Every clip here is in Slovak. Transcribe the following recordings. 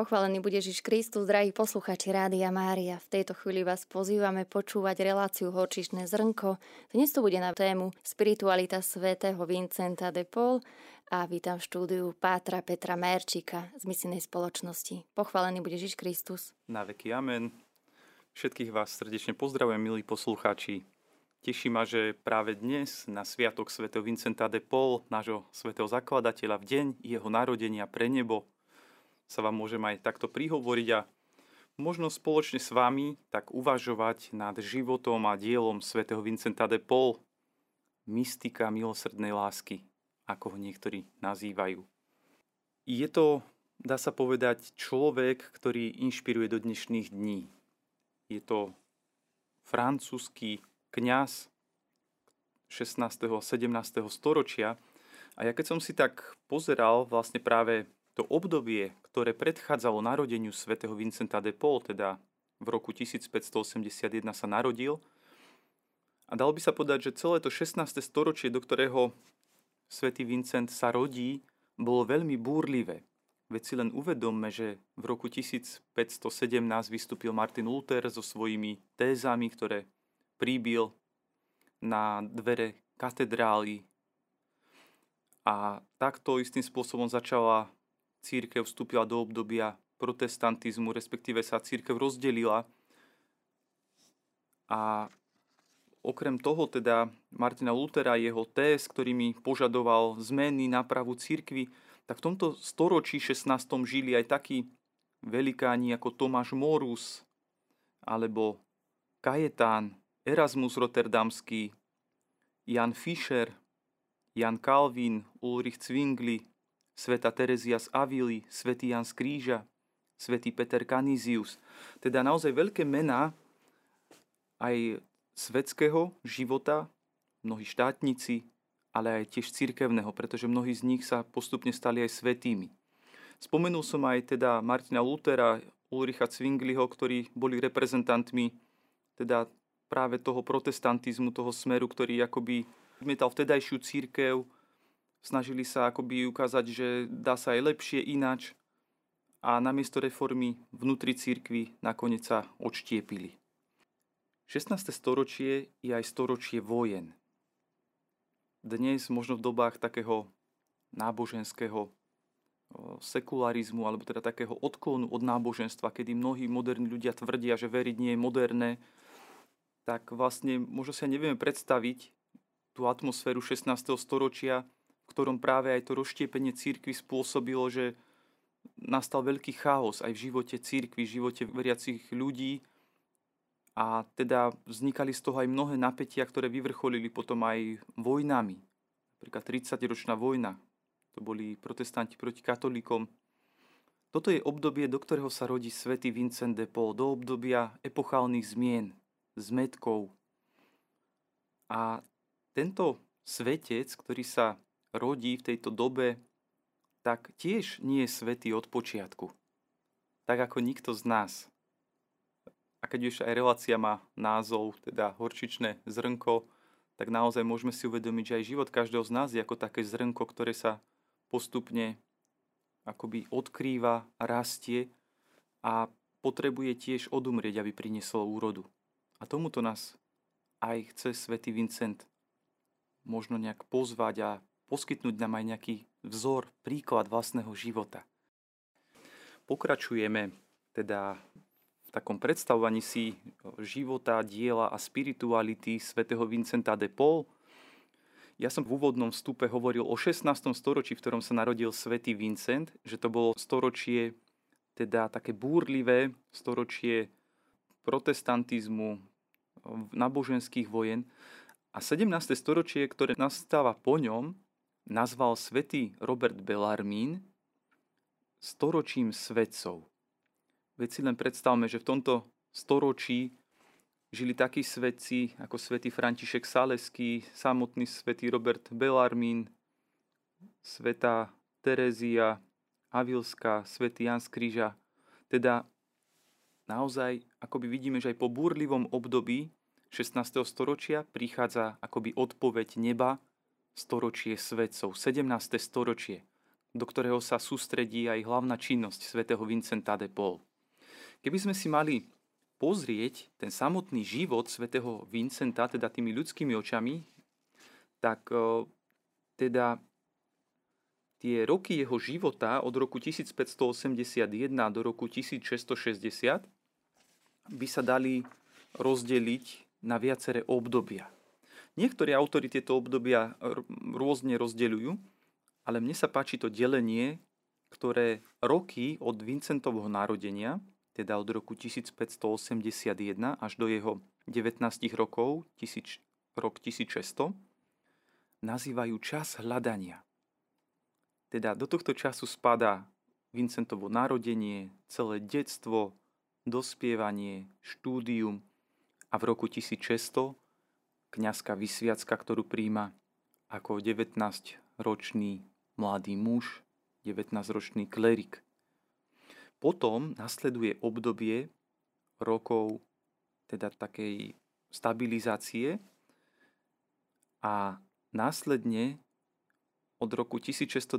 Pochválený bude Ježiš Kristus, drahí posluchači Rádia Mária. V tejto chvíli vás pozývame počúvať reláciu Horčišné zrnko. Dnes to bude na tému Spiritualita svätého Vincenta de Paul a vítam v štúdiu Pátra Petra Merčika z misijnej spoločnosti. Pochválený bude Ježiš Kristus. Na veky amen. Všetkých vás srdečne pozdravujem, milí poslucháči. Teší ma, že práve dnes, na Sviatok svätého Vincenta de Paul, nášho svätého zakladateľa, v deň jeho narodenia pre nebo, sa vám môžem aj takto prihovoriť a možno spoločne s vami tak uvažovať nad životom a dielom svätého Vincenta de Paul, mystika milosrdnej lásky, ako ho niektorí nazývajú. Je to, dá sa povedať, človek, ktorý inšpiruje do dnešných dní. Je to francúzsky kňaz 16. a 17. storočia. A ja keď som si tak pozeral vlastne práve to obdobie, ktoré predchádzalo narodeniu svätého Vincenta de Paul, teda v roku 1581 sa narodil, a dalo by sa povedať, že celé to 16. storočie, do ktorého svätý Vincent sa rodí, bolo veľmi búrlivé. Veď si len uvedomme, že v roku 1517 vystúpil Martin Luther so svojimi tézami, ktoré príbil na dvere katedrály a takto istým spôsobom začala církev vstúpila do obdobia protestantizmu, respektíve sa církev rozdelila. A okrem toho teda Martina Lutera, jeho test, ktorými požadoval zmeny, nápravu církvy, tak v tomto storočí 16. žili aj takí velikáni ako Tomáš Morus, alebo Kajetán, Erasmus Rotterdamský, Jan Fischer, Jan Calvin, Ulrich Zwingli, sveta Terezia z Avily, svätý Jan z Kríža, svätý Peter Canisius. Teda naozaj veľké mená aj svetského života, mnohí štátnici, ale aj tiež cirkevného, pretože mnohí z nich sa postupne stali aj svetými. Spomenul som aj teda Martina Lutera, Ulricha Zwingliho, ktorí boli reprezentantmi teda práve toho protestantizmu, toho smeru, ktorý akoby odmietal vtedajšiu církev, Snažili sa akoby ukázať, že dá sa aj lepšie inač a namiesto reformy vnútri církvy nakoniec sa odštiepili. 16. storočie je aj storočie vojen. Dnes možno v dobách takého náboženského sekularizmu, alebo teda takého odklonu od náboženstva, kedy mnohí moderní ľudia tvrdia, že veriť nie je moderné, tak vlastne možno si nevieme predstaviť tú atmosféru 16. storočia, ktorom práve aj to rozštiepenie církvy spôsobilo, že nastal veľký chaos aj v živote církvy, v živote veriacich ľudí a teda vznikali z toho aj mnohé napätia, ktoré vyvrcholili potom aj vojnami. Napríklad 30-ročná vojna, to boli protestanti proti katolíkom. Toto je obdobie, do ktorého sa rodí svätý Vincent de Paul, do obdobia epochálnych zmien, zmetkov. A tento svetec, ktorý sa rodí v tejto dobe, tak tiež nie je svetý od počiatku. Tak ako nikto z nás. A keď už aj relácia má názov, teda horčičné zrnko, tak naozaj môžeme si uvedomiť, že aj život každého z nás je ako také zrnko, ktoré sa postupne akoby odkrýva, rastie a potrebuje tiež odumrieť, aby prinieslo úrodu. A tomuto nás aj chce svätý Vincent možno nejak pozvať a poskytnúť nám aj nejaký vzor, príklad vlastného života. Pokračujeme teda v takom predstavovaní si života, diela a spirituality svätého Vincenta de Paul. Ja som v úvodnom vstupe hovoril o 16. storočí, v ktorom sa narodil svätý Vincent, že to bolo storočie teda také búrlivé, storočie protestantizmu, náboženských vojen. A 17. storočie, ktoré nastáva po ňom, nazval svätý Robert Bellarmín storočím svetcov. Veď si len predstavme, že v tomto storočí žili takí svetci ako svätý František Saleský, samotný svätý Robert Bellarmín, sveta Terezia Avilská, svätý Jan Kríža. Teda naozaj akoby vidíme, že aj po búrlivom období 16. storočia prichádza akoby odpoveď neba storočie svetcov, 17. storočie, do ktorého sa sústredí aj hlavná činnosť svätého Vincenta de Paul. Keby sme si mali pozrieť ten samotný život svätého Vincenta, teda tými ľudskými očami, tak teda tie roky jeho života od roku 1581 do roku 1660 by sa dali rozdeliť na viaceré obdobia. Niektorí autori tieto obdobia rôzne rozdeľujú, ale mne sa páči to delenie, ktoré roky od Vincentovho narodenia, teda od roku 1581 až do jeho 19 rokov, tisíc, rok 1600, nazývajú čas hľadania. Teda do tohto času spadá Vincentovo narodenie, celé detstvo, dospievanie, štúdium a v roku 1600 kňazka vysviacka, ktorú príjma ako 19-ročný mladý muž, 19-ročný klerik. Potom nasleduje obdobie rokov teda takej stabilizácie a následne od roku 1625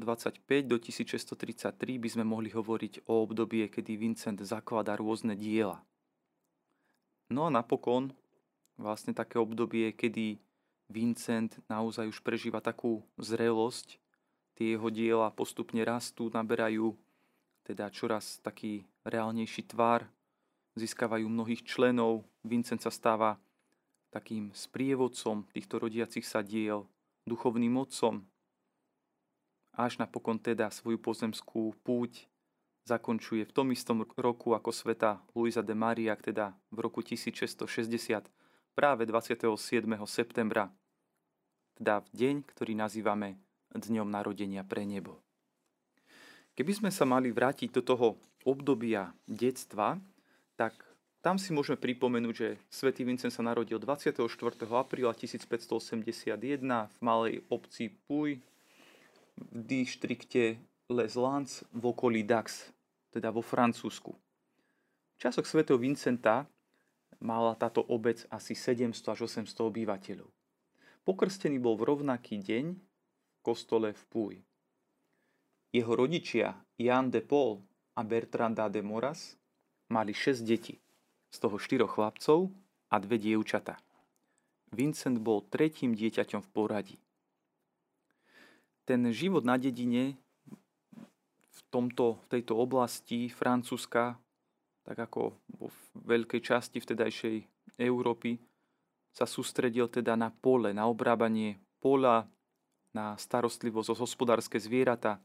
do 1633 by sme mohli hovoriť o obdobie, kedy Vincent zakladá rôzne diela. No a napokon vlastne také obdobie, kedy Vincent naozaj už prežíva takú zrelosť. Tie jeho diela postupne rastú, naberajú teda čoraz taký reálnejší tvar, získavajú mnohých členov, Vincent sa stáva takým sprievodcom týchto rodiacich sa diel, duchovným otcom, až napokon teda svoju pozemskú púť zakončuje v tom istom roku ako sveta Luisa de Maria, teda v roku 1660, práve 27. septembra, teda v deň, ktorý nazývame dňom narodenia pre nebo. Keby sme sa mali vrátiť do toho obdobia detstva, tak tam si môžeme pripomenúť, že svätý Vincent sa narodil 24. apríla 1581 v malej obci Puy v dištrikte Les Landes v okolí Dax, teda vo Francúzsku. V časoch svätého Vincenta mala táto obec asi 700 až 800 obyvateľov. Pokrstený bol v rovnaký deň kostole v Púj. Jeho rodičia Jan de Paul a Bertranda de Moras mali 6 detí, z toho 4 chlapcov a dve dievčata. Vincent bol tretím dieťaťom v poradí. Ten život na dedine v, tomto, v tejto oblasti Francúzska, tak ako vo veľkej časti vtedajšej Európy, sa sústredil teda na pole, na obrábanie pola, na starostlivosť o hospodárske zvieratá,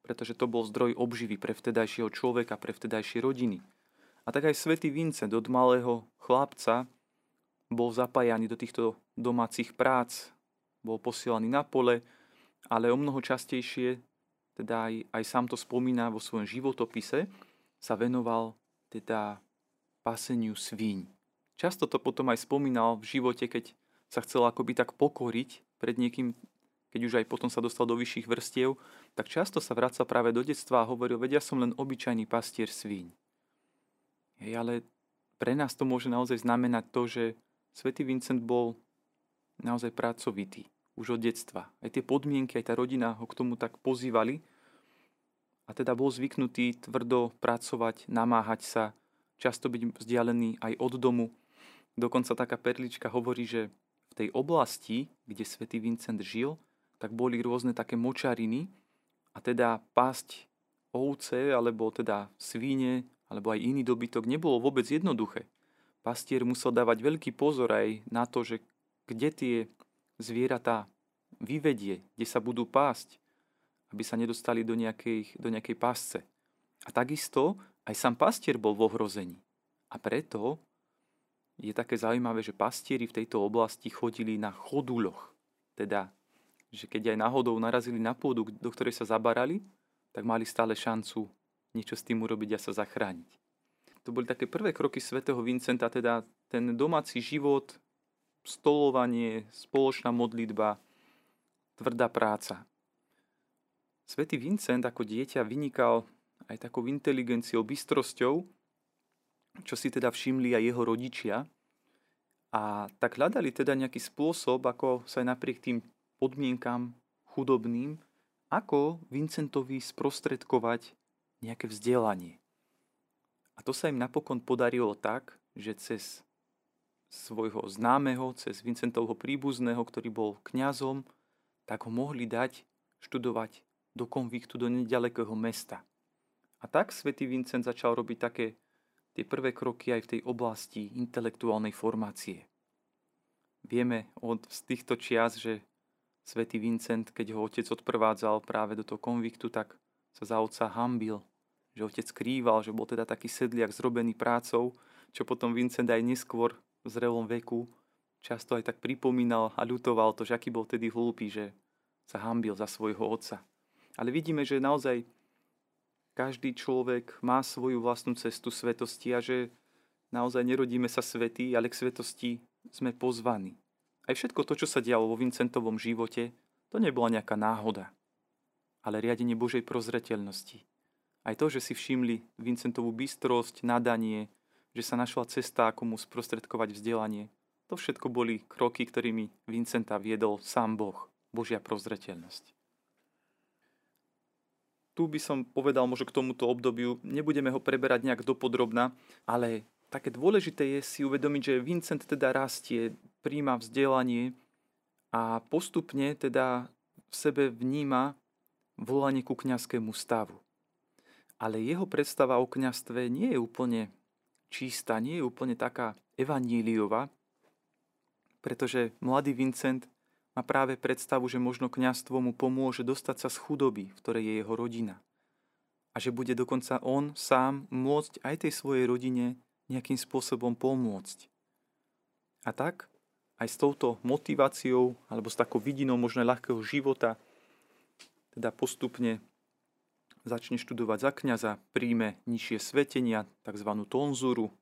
pretože to bol zdroj obživy pre vtedajšieho človeka, pre vtedajšie rodiny. A tak aj svätý Vincent od malého chlapca bol zapájaný do týchto domácich prác, bol posielaný na pole, ale o mnoho častejšie, teda aj, aj sám to spomína vo svojom životopise, sa venoval teda paseniu svíň. Často to potom aj spomínal v živote, keď sa chcel akoby tak pokoriť pred niekým keď už aj potom sa dostal do vyšších vrstiev, tak často sa vraca práve do detstva a hovoril, vedia som len obyčajný pastier svíň. Hej, ale pre nás to môže naozaj znamenať to, že svätý Vincent bol naozaj pracovitý už od detstva. Aj tie podmienky, aj tá rodina ho k tomu tak pozývali a teda bol zvyknutý tvrdo pracovať, namáhať sa, často byť vzdialený aj od domu. Dokonca taká perlička hovorí, že v tej oblasti, kde svätý Vincent žil, tak boli rôzne také močariny a teda pásť ovce alebo teda svíne alebo aj iný dobytok nebolo vôbec jednoduché. Pastier musel dávať veľký pozor aj na to, že kde tie zvieratá vyvedie, kde sa budú pásť, aby sa nedostali do nejakej, do nejakej pásce. A takisto aj sám pastier bol v ohrození. A preto je také zaujímavé, že pastieri v tejto oblasti chodili na choduloch, teda že keď aj náhodou narazili na pôdu, do ktorej sa zabarali, tak mali stále šancu niečo s tým urobiť a sa zachrániť. To boli také prvé kroky svätého Vincenta, teda ten domáci život, stolovanie, spoločná modlitba, tvrdá práca. Svetý Vincent ako dieťa vynikal aj takou inteligenciou, bystrosťou, čo si teda všimli aj jeho rodičia. A tak hľadali teda nejaký spôsob, ako sa aj napriek tým podmienkam chudobným ako Vincentovi sprostredkovať nejaké vzdelanie. A to sa im napokon podarilo tak, že cez svojho známeho, cez Vincentovho príbuzného, ktorý bol kňazom, tak ho mohli dať študovať do konviktu, do nedalekého mesta. A tak svätý Vincent začal robiť také tie prvé kroky aj v tej oblasti intelektuálnej formácie. Vieme od z týchto čias, že svätý Vincent, keď ho otec odprvádzal práve do toho konviktu, tak sa za otca hambil, že otec skrýval, že bol teda taký sedliak zrobený prácou, čo potom Vincent aj neskôr v zrelom veku často aj tak pripomínal a ľutoval to, že aký bol tedy hlúpy, že sa hambil za svojho otca. Ale vidíme, že naozaj každý človek má svoju vlastnú cestu svetosti a že naozaj nerodíme sa svetí, ale k svetosti sme pozvaní. Aj všetko to, čo sa dialo vo Vincentovom živote, to nebola nejaká náhoda, ale riadenie Božej prozreteľnosti. Aj to, že si všimli Vincentovú bystrosť, nadanie, že sa našla cesta, ako mu sprostredkovať vzdelanie, to všetko boli kroky, ktorými Vincenta viedol sám Boh, Božia prozreteľnosť. Tu by som povedal možno k tomuto obdobiu, nebudeme ho preberať nejak dopodrobna, ale také dôležité je si uvedomiť, že Vincent teda rastie, príjma vzdelanie a postupne teda v sebe vníma volanie ku kňazskému stavu. Ale jeho predstava o kňastve nie je úplne čistá, nie je úplne taká evaníliová, pretože mladý Vincent má práve predstavu, že možno kňastvo mu pomôže dostať sa z chudoby, v ktorej je jeho rodina. A že bude dokonca on sám môcť aj tej svojej rodine nejakým spôsobom pomôcť. A tak aj s touto motiváciou alebo s takou vidinou možno ľahkého života teda postupne začne študovať za kniaza, príjme nižšie svetenia, tzv. tonzuru,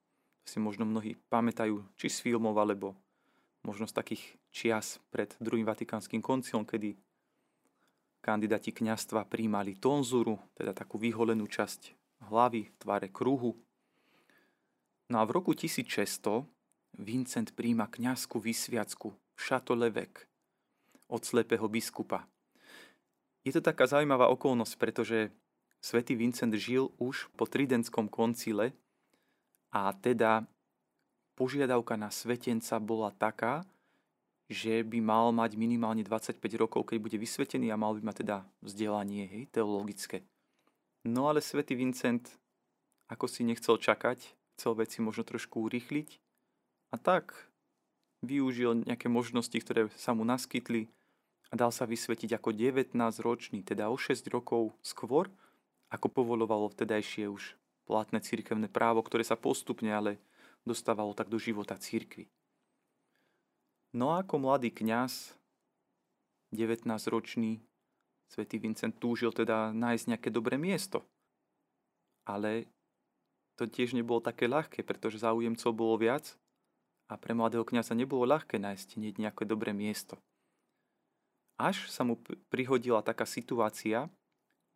si možno mnohí pamätajú či z filmov, alebo možno z takých čias pred druhým vatikánskym koncilom, kedy kandidáti kňastva príjmali tonzuru, teda takú vyholenú časť hlavy v tvare kruhu, No a v roku 1600 Vincent príjma kňazskú vysviacku v Šatolevek od slepého biskupa. Je to taká zaujímavá okolnosť, pretože svätý Vincent žil už po Tridentskom koncile a teda požiadavka na svetenca bola taká, že by mal mať minimálne 25 rokov, keď bude vysvetený a mal by mať teda vzdelanie hej, teologické. No ale svätý Vincent ako si nechcel čakať, chcel veci možno trošku urýchliť a tak využil nejaké možnosti, ktoré sa mu naskytli a dal sa vysvetiť ako 19-ročný, teda o 6 rokov skôr, ako povolovalo vtedajšie už platné církevné právo, ktoré sa postupne ale dostávalo tak do života církvy. No a ako mladý kňaz, 19-ročný, svätý Vincent túžil teda nájsť nejaké dobré miesto. Ale to tiež nebolo také ľahké, pretože záujemcov bolo viac a pre mladého kniaza nebolo ľahké nájsť nejaké dobré miesto. Až sa mu prihodila taká situácia,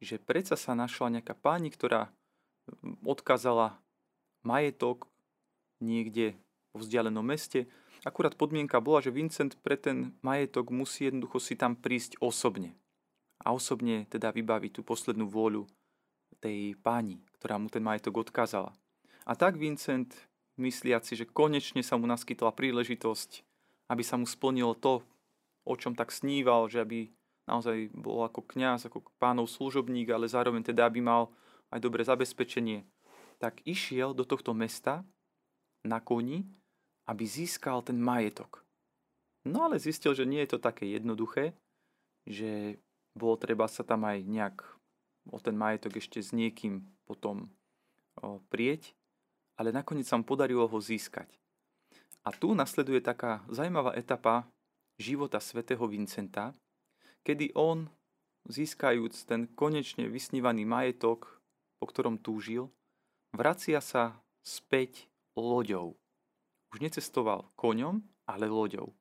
že predsa sa našla nejaká pani, ktorá odkázala majetok niekde vo vzdialenom meste. Akurát podmienka bola, že Vincent pre ten majetok musí jednoducho si tam prísť osobne. A osobne teda vybaviť tú poslednú vôľu tej pani, ktorá mu ten majetok odkázala. A tak Vincent, mysliaci, že konečne sa mu naskytla príležitosť, aby sa mu splnilo to, o čom tak sníval, že aby naozaj bol ako kňaz, ako pánov služobník, ale zároveň teda, aby mal aj dobré zabezpečenie, tak išiel do tohto mesta na koni, aby získal ten majetok. No ale zistil, že nie je to také jednoduché, že bolo treba sa tam aj nejak o ten majetok ešte s niekým potom o, prieť, ale nakoniec sa mu podarilo ho získať. A tu nasleduje taká zaujímavá etapa života svätého Vincenta, kedy on, získajúc ten konečne vysnívaný majetok, po ktorom túžil, vracia sa späť loďou. Už necestoval koňom, ale loďou.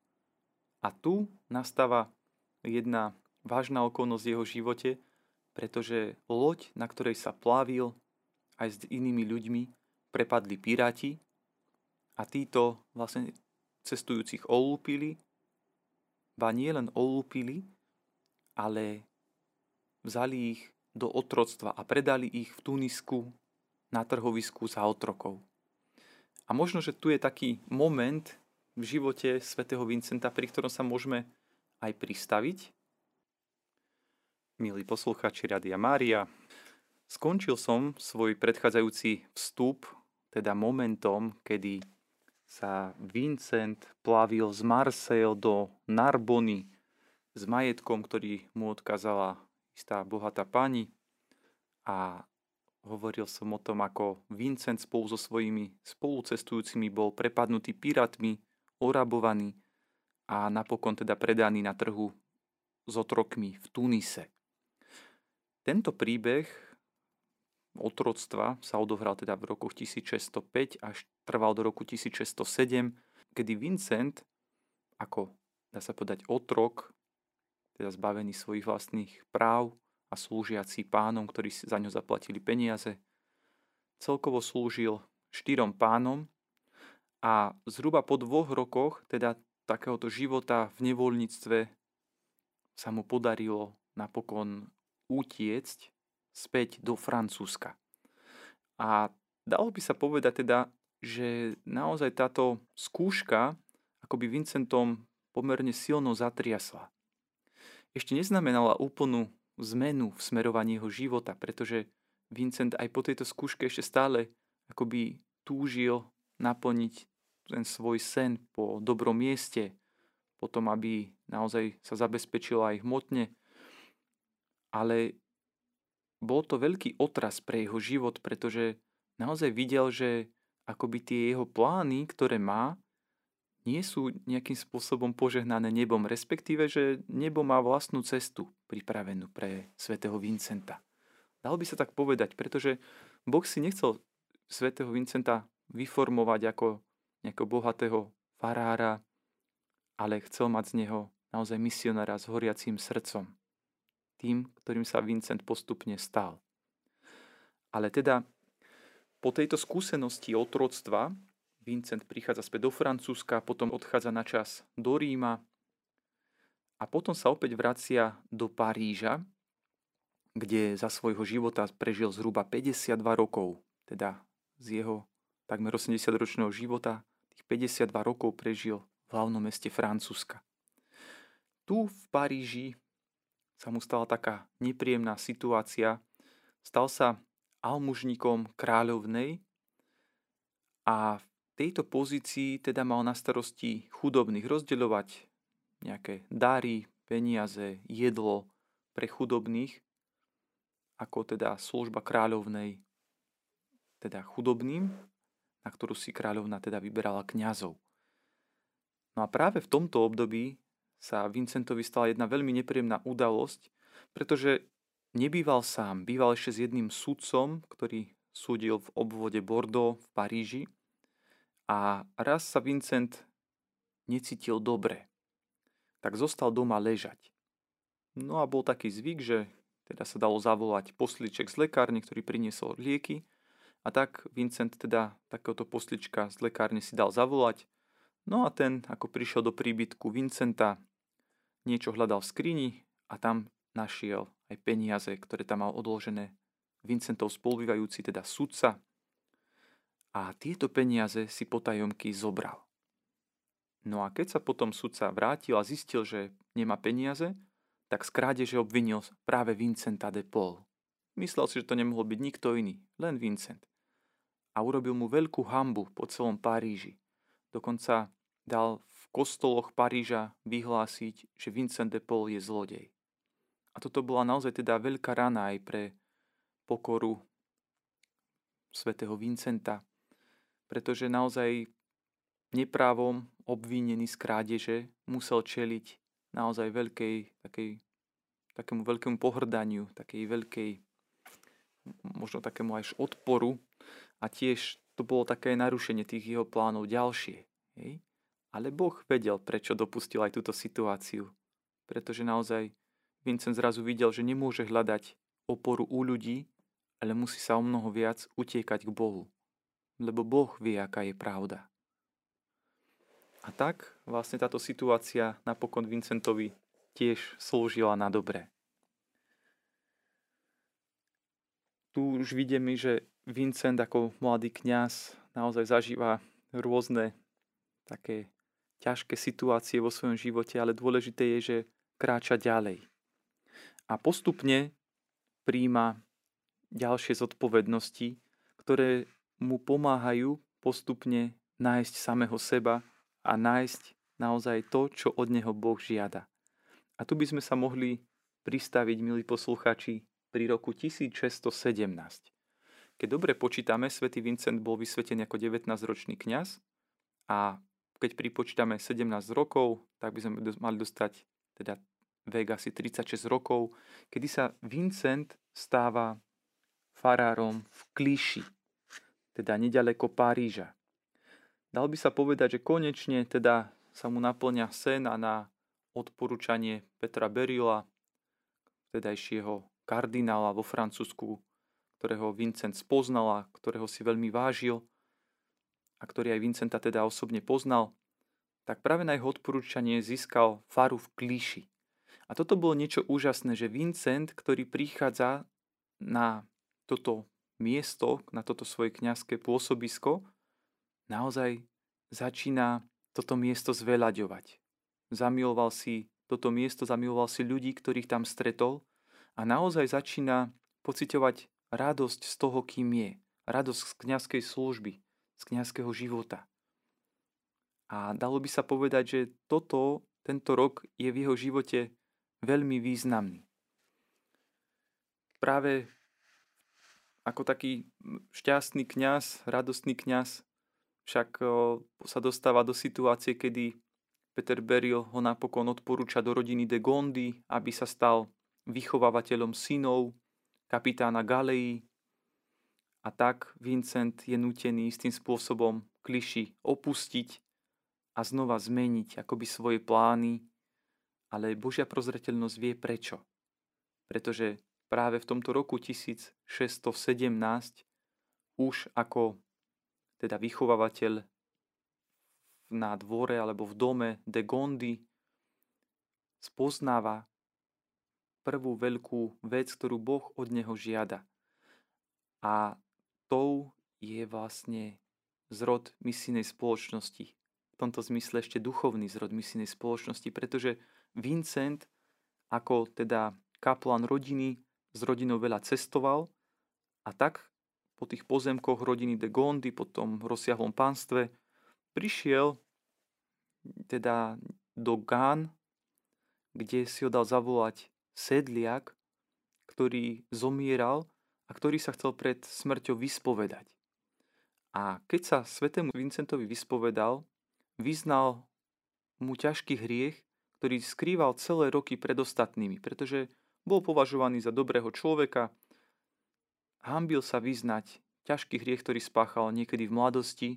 A tu nastáva jedna vážna okolnosť v jeho živote, pretože loď, na ktorej sa plávil aj s inými ľuďmi, prepadli piráti a títo vlastne cestujúcich olúpili, ba nie len olúpili, ale vzali ich do otroctva a predali ich v Tunisku na trhovisku za otrokov. A možno, že tu je taký moment v živote svätého Vincenta, pri ktorom sa môžeme aj pristaviť. Milí poslucháči Radia Mária, skončil som svoj predchádzajúci vstup, teda momentom, kedy sa Vincent plavil z Marseille do Narbony s majetkom, ktorý mu odkázala istá bohatá pani a Hovoril som o tom, ako Vincent spolu so svojimi spolucestujúcimi bol prepadnutý pirátmi, orabovaný a napokon teda predaný na trhu s otrokmi v Tunise. Tento príbeh otroctva sa odohral teda v roku 1605 až trval do roku 1607, kedy Vincent ako, dá sa povedať, otrok, teda zbavený svojich vlastných práv, a slúžiaci pánom, ktorí za ňo zaplatili peniaze. Celkovo slúžil štyrom pánom a zhruba po dvoch rokoch, teda takéhoto života v nevoľníctve, sa mu podarilo napokon utiecť späť do Francúzska. A dalo by sa povedať teda, že naozaj táto skúška akoby Vincentom pomerne silno zatriasla. Ešte neznamenala úplnú zmenu v smerovaní jeho života, pretože Vincent aj po tejto skúške ešte stále akoby túžil naplniť ten svoj sen po dobrom mieste, potom aby naozaj sa zabezpečilo aj hmotne. Ale bol to veľký otras pre jeho život, pretože naozaj videl, že akoby tie jeho plány, ktoré má, nie sú nejakým spôsobom požehnané nebom, respektíve, že nebo má vlastnú cestu pripravenú pre svätého Vincenta. Dalo by sa tak povedať, pretože Boh si nechcel svätého Vincenta vyformovať ako nejakého bohatého farára, ale chcel mať z neho naozaj misionára s horiacím srdcom. Tým, ktorým sa Vincent postupne stal. Ale teda po tejto skúsenosti otroctva Vincent prichádza späť do Francúzska, potom odchádza na čas do Ríma a potom sa opäť vracia do Paríža, kde za svojho života prežil zhruba 52 rokov, teda z jeho takmer 80-ročného života tých 52 rokov prežil v hlavnom meste Francúzska. Tu v Paríži sa mu stala taká nepríjemná situácia. Stal sa almužníkom kráľovnej a tejto pozícii teda mal na starosti chudobných rozdeľovať nejaké dary, peniaze, jedlo pre chudobných, ako teda služba kráľovnej, teda chudobným, na ktorú si kráľovna teda vyberala kňazov. No a práve v tomto období sa Vincentovi stala jedna veľmi nepríjemná udalosť, pretože nebýval sám, býval ešte s jedným sudcom, ktorý súdil v obvode Bordeaux v Paríži a raz sa Vincent necítil dobre, tak zostal doma ležať. No a bol taký zvyk, že teda sa dalo zavolať posliček z lekárne, ktorý priniesol lieky a tak Vincent teda takéhoto poslička z lekárne si dal zavolať. No a ten, ako prišiel do príbytku Vincenta, niečo hľadal v skrini a tam našiel aj peniaze, ktoré tam mal odložené Vincentov spolubývajúci, teda sudca, a tieto peniaze si potajomky zobral. No a keď sa potom sudca vrátil a zistil, že nemá peniaze, tak z krádeže obvinil práve Vincenta de Paul. Myslel si, že to nemohol byť nikto iný, len Vincent. A urobil mu veľkú hambu po celom Paríži. Dokonca dal v kostoloch Paríža vyhlásiť, že Vincent de Paul je zlodej. A toto bola naozaj teda veľká rana aj pre pokoru svätého Vincenta, pretože naozaj neprávom obvinený z krádeže musel čeliť naozaj veľkej, takej, takému veľkému pohrdaniu, takej veľkej, možno takému až odporu a tiež to bolo také narušenie tých jeho plánov ďalšie. Hej? Ale Boh vedel, prečo dopustil aj túto situáciu. Pretože naozaj Vincent zrazu videl, že nemôže hľadať oporu u ľudí, ale musí sa o mnoho viac utiekať k Bohu lebo Boh vie, aká je pravda. A tak vlastne táto situácia napokon Vincentovi tiež slúžila na dobré. tu už vidíme, že Vincent ako mladý kňaz naozaj zažíva rôzne také ťažké situácie vo svojom živote, ale dôležité je, že kráča ďalej. A postupne príjma ďalšie zodpovednosti, ktoré mu pomáhajú postupne nájsť samého seba a nájsť naozaj to, čo od neho Boh žiada. A tu by sme sa mohli pristaviť, milí posluchači, pri roku 1617. Keď dobre počítame, svätý Vincent bol vysvetený ako 19-ročný kňaz a keď pripočítame 17 rokov, tak by sme mali dostať teda vek asi 36 rokov, kedy sa Vincent stáva farárom v Klíši, teda nedaleko Paríža. Dal by sa povedať, že konečne teda sa mu naplňa sen a na odporúčanie Petra Berila, tedajšieho kardinála vo Francúzsku, ktorého Vincent spoznal a ktorého si veľmi vážil a ktorý aj Vincenta teda osobne poznal, tak práve na jeho odporúčanie získal faru v Klíši. A toto bolo niečo úžasné, že Vincent, ktorý prichádza na toto miesto, na toto svoje kňazské pôsobisko, naozaj začína toto miesto zveľaďovať. Zamiloval si toto miesto, zamiloval si ľudí, ktorých tam stretol a naozaj začína pociťovať radosť z toho, kým je. Radosť z kniazkej služby, z kniazského života. A dalo by sa povedať, že toto, tento rok je v jeho živote veľmi významný. Práve ako taký šťastný kňaz, radostný kňaz, však sa dostáva do situácie, kedy Peter Beril ho napokon odporúča do rodiny de Gondi, aby sa stal vychovávateľom synov, kapitána Galei. A tak Vincent je nutený istým spôsobom kliši opustiť a znova zmeniť akoby svoje plány, ale Božia prozreteľnosť vie prečo. Pretože práve v tomto roku 1617 už ako teda vychovávateľ na dvore alebo v dome de Gondi spoznáva prvú veľkú vec, ktorú Boh od neho žiada. A tou je vlastne zrod misijnej spoločnosti. V tomto zmysle ešte duchovný zrod misijnej spoločnosti, pretože Vincent ako teda kaplan rodiny s rodinou veľa cestoval a tak po tých pozemkoch rodiny de Gondi, po tom rozsiahlom pánstve, prišiel teda do Gán, kde si ho dal zavolať sedliak, ktorý zomieral a ktorý sa chcel pred smrťou vyspovedať. A keď sa svetému Vincentovi vyspovedal, vyznal mu ťažký hriech, ktorý skrýval celé roky pred ostatnými, pretože bol považovaný za dobrého človeka, hambil sa vyznať ťažký hriech, ktorý spáchal niekedy v mladosti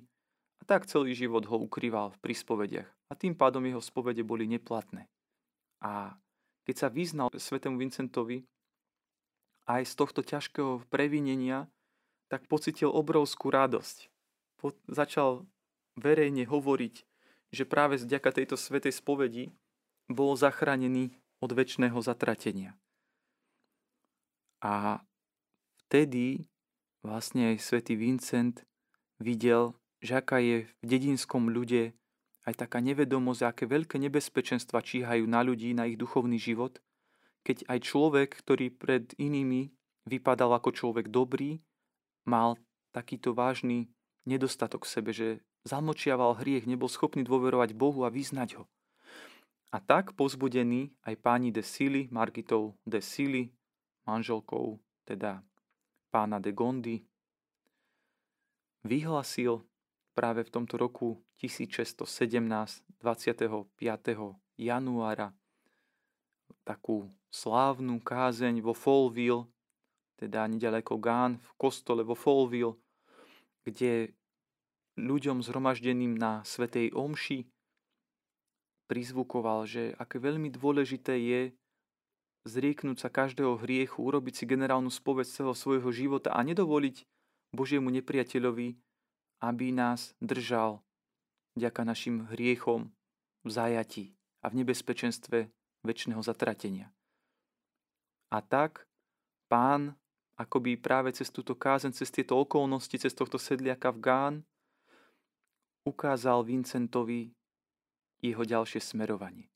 a tak celý život ho ukrýval v príspovediach a tým pádom jeho spovede boli neplatné. A keď sa vyznal svetému Vincentovi aj z tohto ťažkého previnenia, tak pocitil obrovskú radosť. Po, začal verejne hovoriť, že práve vďaka tejto svetej spovedi bol zachránený od väčšného zatratenia. A vtedy vlastne aj svätý Vincent videl, že aká je v dedinskom ľude aj taká nevedomosť, aké veľké nebezpečenstva číhajú na ľudí, na ich duchovný život, keď aj človek, ktorý pred inými vypadal ako človek dobrý, mal takýto vážny nedostatok v sebe, že zamlčiaval hriech, nebol schopný dôverovať Bohu a vyznať ho. A tak pozbudený aj páni de Sily, Margitou de Sily, manželkou teda pána de Gondi, vyhlasil práve v tomto roku 1617, 25. januára, takú slávnu kázeň vo Folville, teda nedaleko Gán, v kostole vo Folville, kde ľuďom zhromaždeným na Svetej Omši prizvukoval, že aké veľmi dôležité je zrieknúť sa každého hriechu, urobiť si generálnu spoveď celého svojho života a nedovoliť Božiemu nepriateľovi, aby nás držal vďaka našim hriechom v zajati a v nebezpečenstve väčšného zatratenia. A tak pán akoby práve cez túto kázen, cez tieto okolnosti, cez tohto sedliaka v Gán, ukázal Vincentovi jeho ďalšie smerovanie.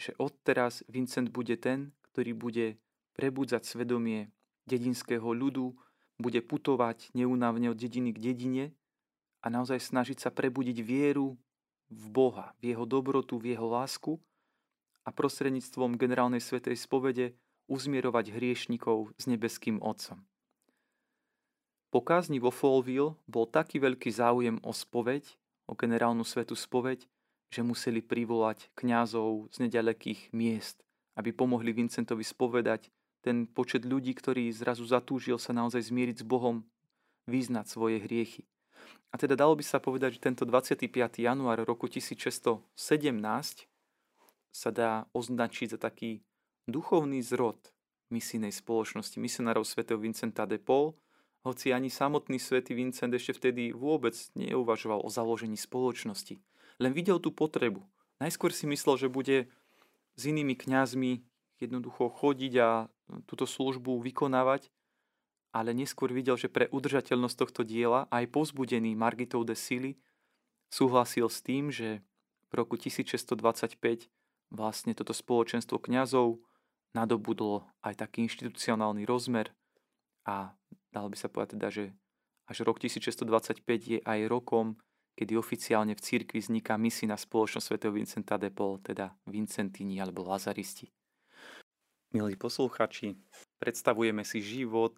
Že odteraz Vincent bude ten, ktorý bude prebudzať svedomie dedinského ľudu, bude putovať neunávne od dediny k dedine a naozaj snažiť sa prebudiť vieru v Boha, v jeho dobrotu, v jeho lásku a prostredníctvom generálnej svetej spovede uzmierovať hriešnikov s nebeským Otcom. Po kázni vo Folville bol taký veľký záujem o spoveď, o generálnu svetu spoveď, že museli privolať kňazov z nedalekých miest, aby pomohli Vincentovi spovedať ten počet ľudí, ktorý zrazu zatúžil sa naozaj zmieriť s Bohom, význať svoje hriechy. A teda dalo by sa povedať, že tento 25. január roku 1617 sa dá označiť za taký duchovný zrod misijnej spoločnosti misionárov svätého Vincenta de Paul, hoci ani samotný svätý Vincent ešte vtedy vôbec neuvažoval o založení spoločnosti. Len videl tú potrebu. Najskôr si myslel, že bude s inými kňazmi jednoducho chodiť a túto službu vykonávať, ale neskôr videl, že pre udržateľnosť tohto diela aj povzbudený Margitou de Sily súhlasil s tým, že v roku 1625 vlastne toto spoločenstvo kňazov nadobudlo aj taký inštitucionálny rozmer a dalo by sa povedať teda, že až rok 1625 je aj rokom, kedy oficiálne v cirkvi vzniká misijná spoločnosť Sv. Vincenta de Paul, teda Vincentini alebo Lazaristi. Milí posluchači, predstavujeme si život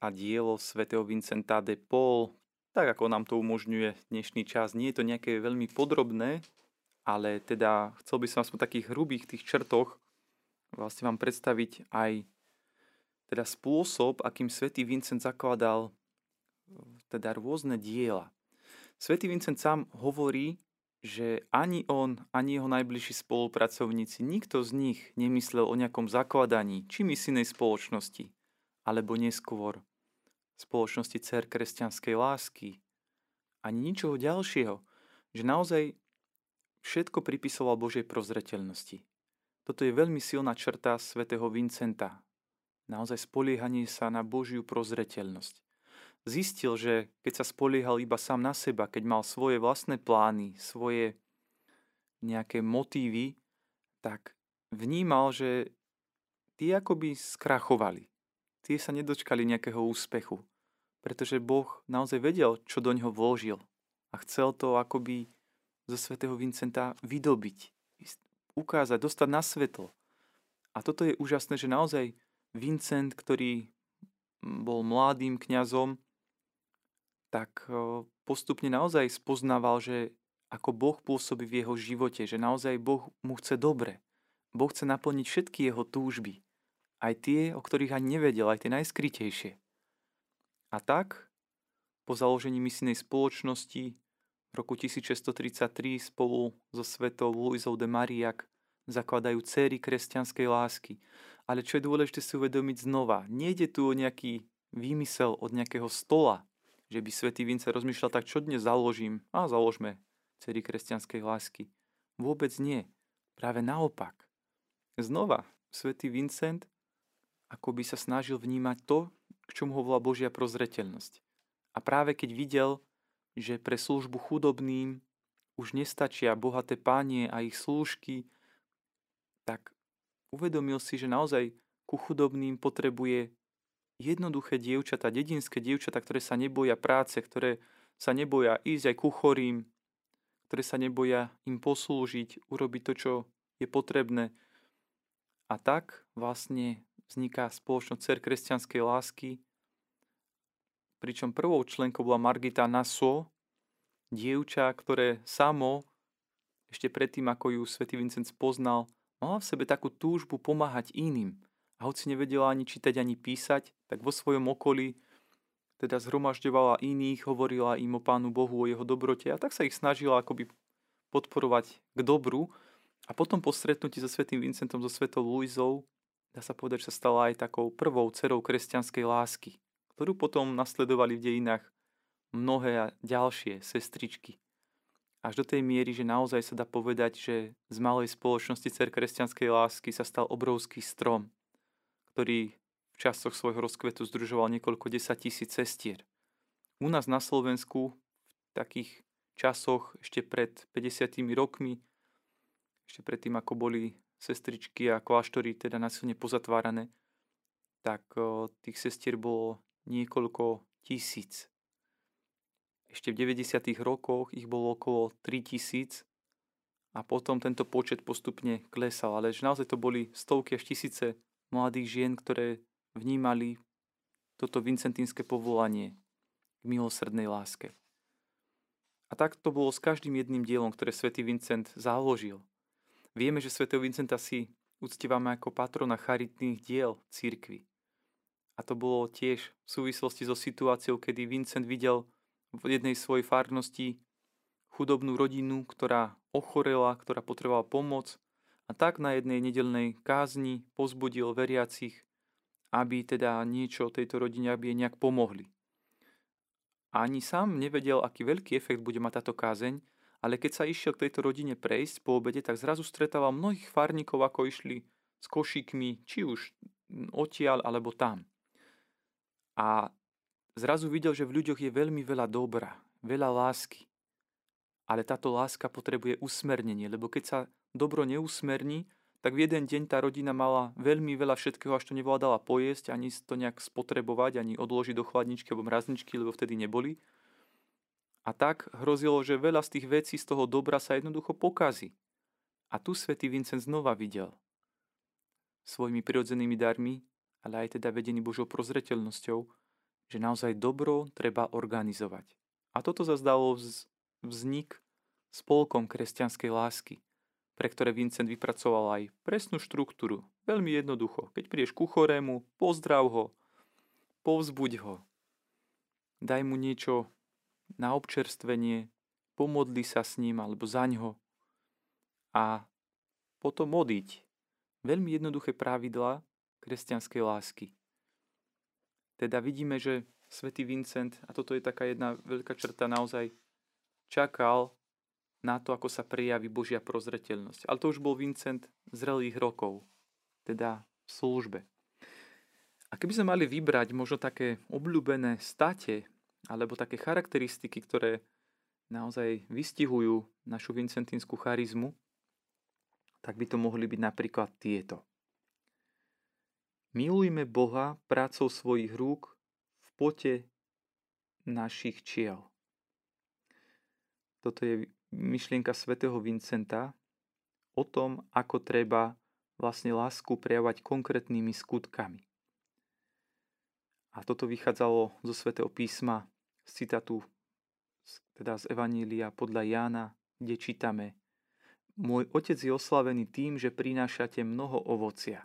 a dielo svätého Vincenta de Paul, tak ako nám to umožňuje dnešný čas. Nie je to nejaké veľmi podrobné, ale teda chcel by som po takých hrubých tých črtoch vlastne vám predstaviť aj teda spôsob, akým svätý Vincent zakladal teda rôzne diela. Svetý Vincent sám hovorí, že ani on, ani jeho najbližší spolupracovníci, nikto z nich nemyslel o nejakom zakladaní či misijnej spoločnosti, alebo neskôr spoločnosti cer kresťanskej lásky, ani ničoho ďalšieho, že naozaj všetko pripisoval Božej prozreteľnosti. Toto je veľmi silná črta svätého Vincenta. Naozaj spoliehanie sa na Božiu prozreteľnosť. Zistil, že keď sa spoliehal iba sám na seba, keď mal svoje vlastné plány, svoje nejaké motívy, tak vnímal, že tie akoby skrachovali. Tie sa nedočkali nejakého úspechu, pretože Boh naozaj vedel, čo do ňoho vložil a chcel to akoby zo svätého Vincenta vydobiť ukázať, dostať na svetlo. A toto je úžasné, že naozaj Vincent, ktorý bol mladým kňazom, tak postupne naozaj spoznával, že ako Boh pôsobí v jeho živote, že naozaj Boh mu chce dobre. Boh chce naplniť všetky jeho túžby. Aj tie, o ktorých ani nevedel, aj tie najskrytejšie. A tak, po založení misijnej spoločnosti, v roku 1633 spolu so svetou Luizou de Mariak zakladajú céry kresťanskej lásky. Ale čo je dôležité si uvedomiť znova, nejde tu o nejaký výmysel od nejakého stola, že by svätý Vince rozmýšľal tak, čo dnes založím? A založme céry kresťanskej lásky. Vôbec nie. Práve naopak. Znova, svätý Vincent ako by sa snažil vnímať to, k čomu ho volá Božia prozreteľnosť. A práve keď videl, že pre službu chudobným už nestačia bohaté pánie a ich slúžky, tak uvedomil si, že naozaj ku chudobným potrebuje jednoduché dievčata, dedinské dievčata, ktoré sa neboja práce, ktoré sa neboja ísť aj ku chorým, ktoré sa neboja im poslúžiť, urobiť to, čo je potrebné. A tak vlastne vzniká spoločnosť Cer kresťanskej lásky, pričom prvou členkou bola Margita Naso, dievča, ktoré samo, ešte predtým, ako ju svätý Vincent spoznal, mala v sebe takú túžbu pomáhať iným. A hoci nevedela ani čítať, ani písať, tak vo svojom okolí teda zhromažďovala iných, hovorila im o Pánu Bohu, o jeho dobrote a tak sa ich snažila akoby podporovať k dobru. A potom po stretnutí so svätým Vincentom, so svetou Luizou, dá sa povedať, že sa stala aj takou prvou cerou kresťanskej lásky ktorú potom nasledovali v dejinách mnohé ďalšie sestričky. Až do tej miery, že naozaj sa dá povedať, že z malej spoločnosti Cer kresťanskej lásky sa stal obrovský strom, ktorý v časoch svojho rozkvetu združoval niekoľko desať tisíc cestier. U nás na Slovensku v takých časoch ešte pred 50 rokmi, ešte predtým ako boli sestričky a kláštory teda nasilne pozatvárané, tak tých sestier bolo niekoľko tisíc. Ešte v 90. rokoch ich bolo okolo 3000 a potom tento počet postupne klesal, ale že naozaj to boli stovky až tisíce mladých žien, ktoré vnímali toto vincentínske povolanie k milosrdnej láske. A tak to bolo s každým jedným dielom, ktoré svätý Vincent založil. Vieme, že svätého Vincenta si uctievame ako patrona charitných diel církvy. A to bolo tiež v súvislosti so situáciou, kedy Vincent videl v jednej svojej farnosti chudobnú rodinu, ktorá ochorela, ktorá potrebovala pomoc a tak na jednej nedelnej kázni pozbudil veriacich, aby teda niečo tejto rodine, aby jej nejak pomohli. Ani sám nevedel, aký veľký efekt bude mať táto kázeň, ale keď sa išiel k tejto rodine prejsť po obede, tak zrazu stretával mnohých farníkov, ako išli s košíkmi, či už odtiaľ alebo tam. A zrazu videl, že v ľuďoch je veľmi veľa dobra, veľa lásky. Ale táto láska potrebuje usmernenie, lebo keď sa dobro neusmerní, tak v jeden deň tá rodina mala veľmi veľa všetkého, až to nevládala pojesť, ani to nejak spotrebovať, ani odložiť do chladničky alebo mrazničky, lebo vtedy neboli. A tak hrozilo, že veľa z tých vecí z toho dobra sa jednoducho pokazí. A tu svätý Vincent znova videl svojimi prirodzenými darmi, ale aj teda vedený Božou prozreteľnosťou, že naozaj dobro treba organizovať. A toto zazdalo vznik spolkom kresťanskej lásky, pre ktoré Vincent vypracoval aj presnú štruktúru. Veľmi jednoducho. Keď prídeš ku chorému, pozdrav ho, povzbuď ho, daj mu niečo na občerstvenie, pomodli sa s ním alebo zaň ho a potom odiť. Veľmi jednoduché pravidlá kresťanskej lásky. Teda vidíme, že svätý Vincent, a toto je taká jedna veľká črta naozaj čakal na to, ako sa prejaví Božia prozreteľnosť. Ale to už bol Vincent zrelých rokov, teda v službe. A keby sme mali vybrať možno také obľúbené state alebo také charakteristiky, ktoré naozaj vystihujú našu vincentínsku charizmu, tak by to mohli byť napríklad tieto. Milujme Boha prácou svojich rúk v pote našich čiel. Toto je myšlienka svätého Vincenta o tom, ako treba vlastne lásku prejavovať konkrétnymi skutkami. A toto vychádzalo zo svätého písma z citátu teda z Evanília podľa Jána, kde čítame Môj otec je oslavený tým, že prinášate mnoho ovocia.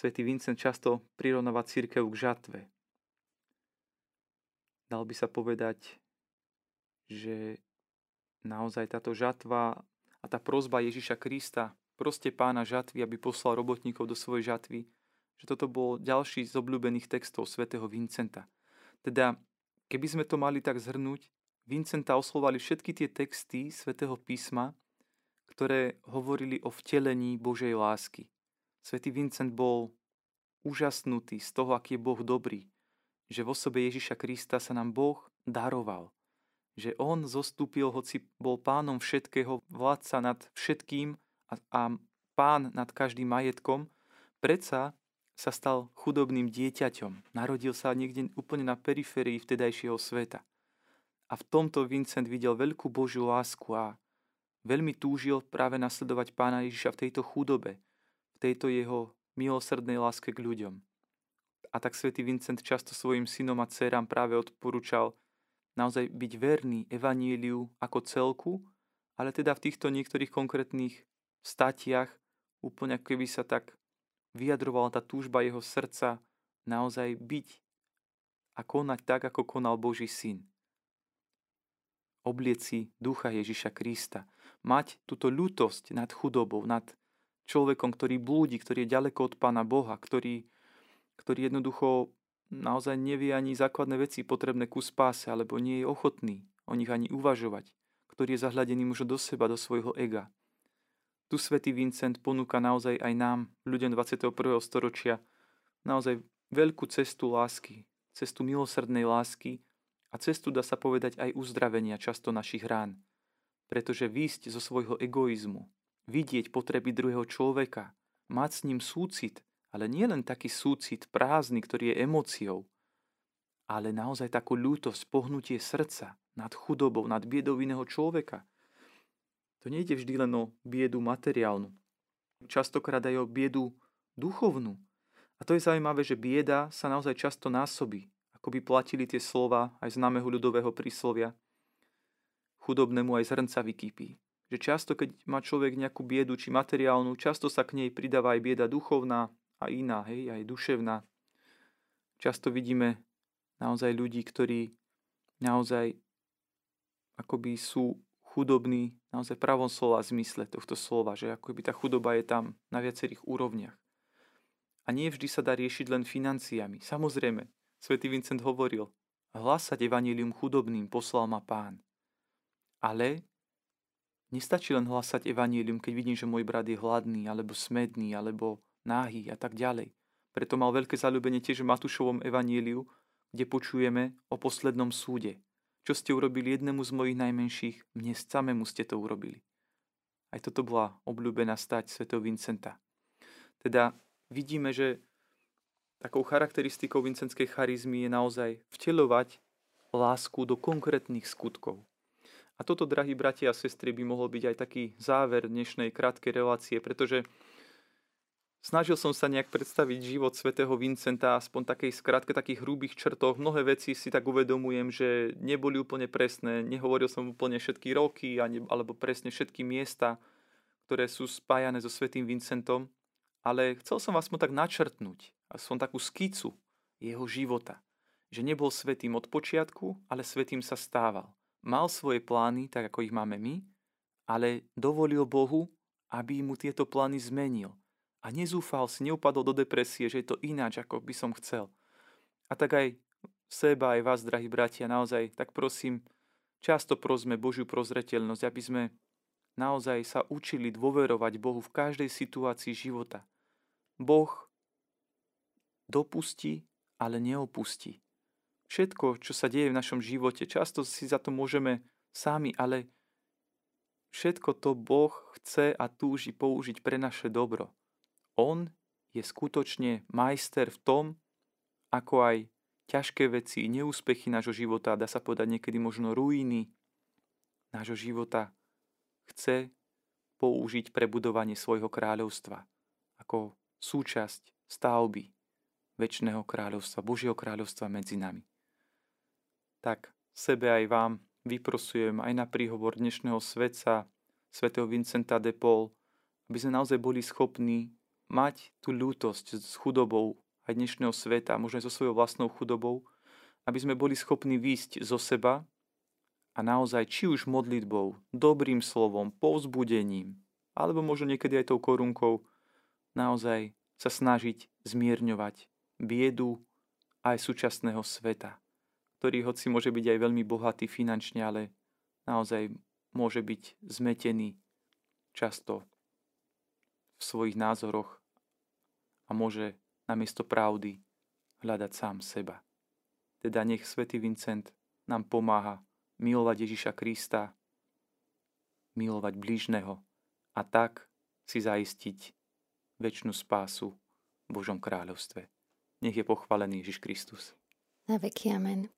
Svetý Vincent často prirovnáva církev k žatve. Dal by sa povedať, že naozaj táto žatva a tá prozba Ježiša Krista, proste pána žatvy, aby poslal robotníkov do svojej žatvy, že toto bol ďalší z obľúbených textov svätého Vincenta. Teda, keby sme to mali tak zhrnúť, Vincenta oslovali všetky tie texty svätého písma, ktoré hovorili o vtelení Božej lásky. Svetý Vincent bol úžasnutý z toho, aký je Boh dobrý, že v osobe Ježiša Krista sa nám Boh daroval že on zostúpil, hoci bol pánom všetkého, vládca nad všetkým a, a pán nad každým majetkom, predsa sa stal chudobným dieťaťom. Narodil sa niekde úplne na periférii vtedajšieho sveta. A v tomto Vincent videl veľkú Božiu lásku a veľmi túžil práve nasledovať pána Ježiša v tejto chudobe, v tejto jeho milosrdnej láske k ľuďom. A tak svätý Vincent často svojim synom a dcerám práve odporúčal naozaj byť verný evaníliu ako celku, ale teda v týchto niektorých konkrétnych statiach úplne ako keby sa tak vyjadrovala tá túžba jeho srdca naozaj byť a konať tak, ako konal Boží syn. Oblieci ducha Ježiša Krista. Mať túto ľutosť nad chudobou, nad človekom, ktorý blúdi, ktorý je ďaleko od Pána Boha, ktorý, ktorý jednoducho naozaj nevie ani základné veci potrebné ku spáse, alebo nie je ochotný o nich ani uvažovať, ktorý je zahľadený možno do seba, do svojho ega. tu svätý Vincent ponúka naozaj aj nám, ľuďom 21. storočia, naozaj veľkú cestu lásky, cestu milosrdnej lásky a cestu, dá sa povedať, aj uzdravenia často našich rán. Pretože výjsť zo svojho egoizmu, vidieť potreby druhého človeka, mať s ním súcit, ale nie len taký súcit prázdny, ktorý je emóciou, ale naozaj takú ľútosť, pohnutie srdca nad chudobou, nad biedou iného človeka. To nejde vždy len o biedu materiálnu. Častokrát aj o biedu duchovnú. A to je zaujímavé, že bieda sa naozaj často násobí. Ako by platili tie slova aj známeho ľudového príslovia. Chudobnému aj zrnca vykýpí. Že často, keď má človek nejakú biedu, či materiálnu, často sa k nej pridáva aj bieda duchovná a iná, hej, aj duševná. Často vidíme naozaj ľudí, ktorí naozaj akoby sú chudobní naozaj v pravom slova zmysle tohto slova, že akoby tá chudoba je tam na viacerých úrovniach. A nie vždy sa dá riešiť len financiami. Samozrejme, svätý Vincent hovoril, hlasať evanílium chudobným poslal ma pán. Ale nestačí len hlasať evanílium, keď vidím, že môj brat je hladný, alebo smedný, alebo náhy a tak ďalej. Preto mal veľké zalúbenie tiež v Matúšovom evaníliu, kde počujeme o poslednom súde. Čo ste urobili jednému z mojich najmenších, mne samému ste to urobili. Aj toto bola obľúbená stať svätého Vincenta. Teda vidíme, že takou charakteristikou vincentskej charizmy je naozaj vteľovať lásku do konkrétnych skutkov. A toto, drahí bratia a sestry, by mohol byť aj taký záver dnešnej krátkej relácie, pretože Snažil som sa nejak predstaviť život svätého Vincenta aspoň takej skratke, takých hrubých črtoch. Mnohé veci si tak uvedomujem, že neboli úplne presné. Nehovoril som úplne všetky roky alebo presne všetky miesta, ktoré sú spájané so svätým Vincentom. Ale chcel som vás tak načrtnúť, som takú skicu jeho života. Že nebol svetým od počiatku, ale svetým sa stával. Mal svoje plány, tak ako ich máme my, ale dovolil Bohu, aby mu tieto plány zmenil – a nezúfal si, neupadol do depresie, že je to ináč, ako by som chcel. A tak aj seba, aj vás, drahí bratia, naozaj, tak prosím, často prosme Božiu prozreteľnosť, aby sme naozaj sa učili dôverovať Bohu v každej situácii života. Boh dopustí, ale neopustí. Všetko, čo sa deje v našom živote, často si za to môžeme sami, ale všetko to Boh chce a túži použiť pre naše dobro. On je skutočne majster v tom, ako aj ťažké veci, neúspechy nášho života, dá sa povedať niekedy možno ruiny nášho života, chce použiť pre budovanie svojho kráľovstva ako súčasť stavby väčšného kráľovstva, Božieho kráľovstva medzi nami. Tak sebe aj vám vyprosujem aj na príhovor dnešného svetca, svätého Vincenta de Paul, aby sme naozaj boli schopní mať tú ľútosť s chudobou aj dnešného sveta, možno aj so svojou vlastnou chudobou, aby sme boli schopní výjsť zo seba a naozaj či už modlitbou, dobrým slovom, povzbudením, alebo možno niekedy aj tou korunkou, naozaj sa snažiť zmierňovať biedu aj súčasného sveta, ktorý hoci môže byť aj veľmi bohatý finančne, ale naozaj môže byť zmetený často v svojich názoroch a môže namiesto pravdy hľadať sám seba. Teda nech svätý Vincent nám pomáha milovať Ježiša Krista, milovať blížneho a tak si zaistiť väčšinu spásu v Božom kráľovstve. Nech je pochválený Ježiš Kristus. Na veky amen.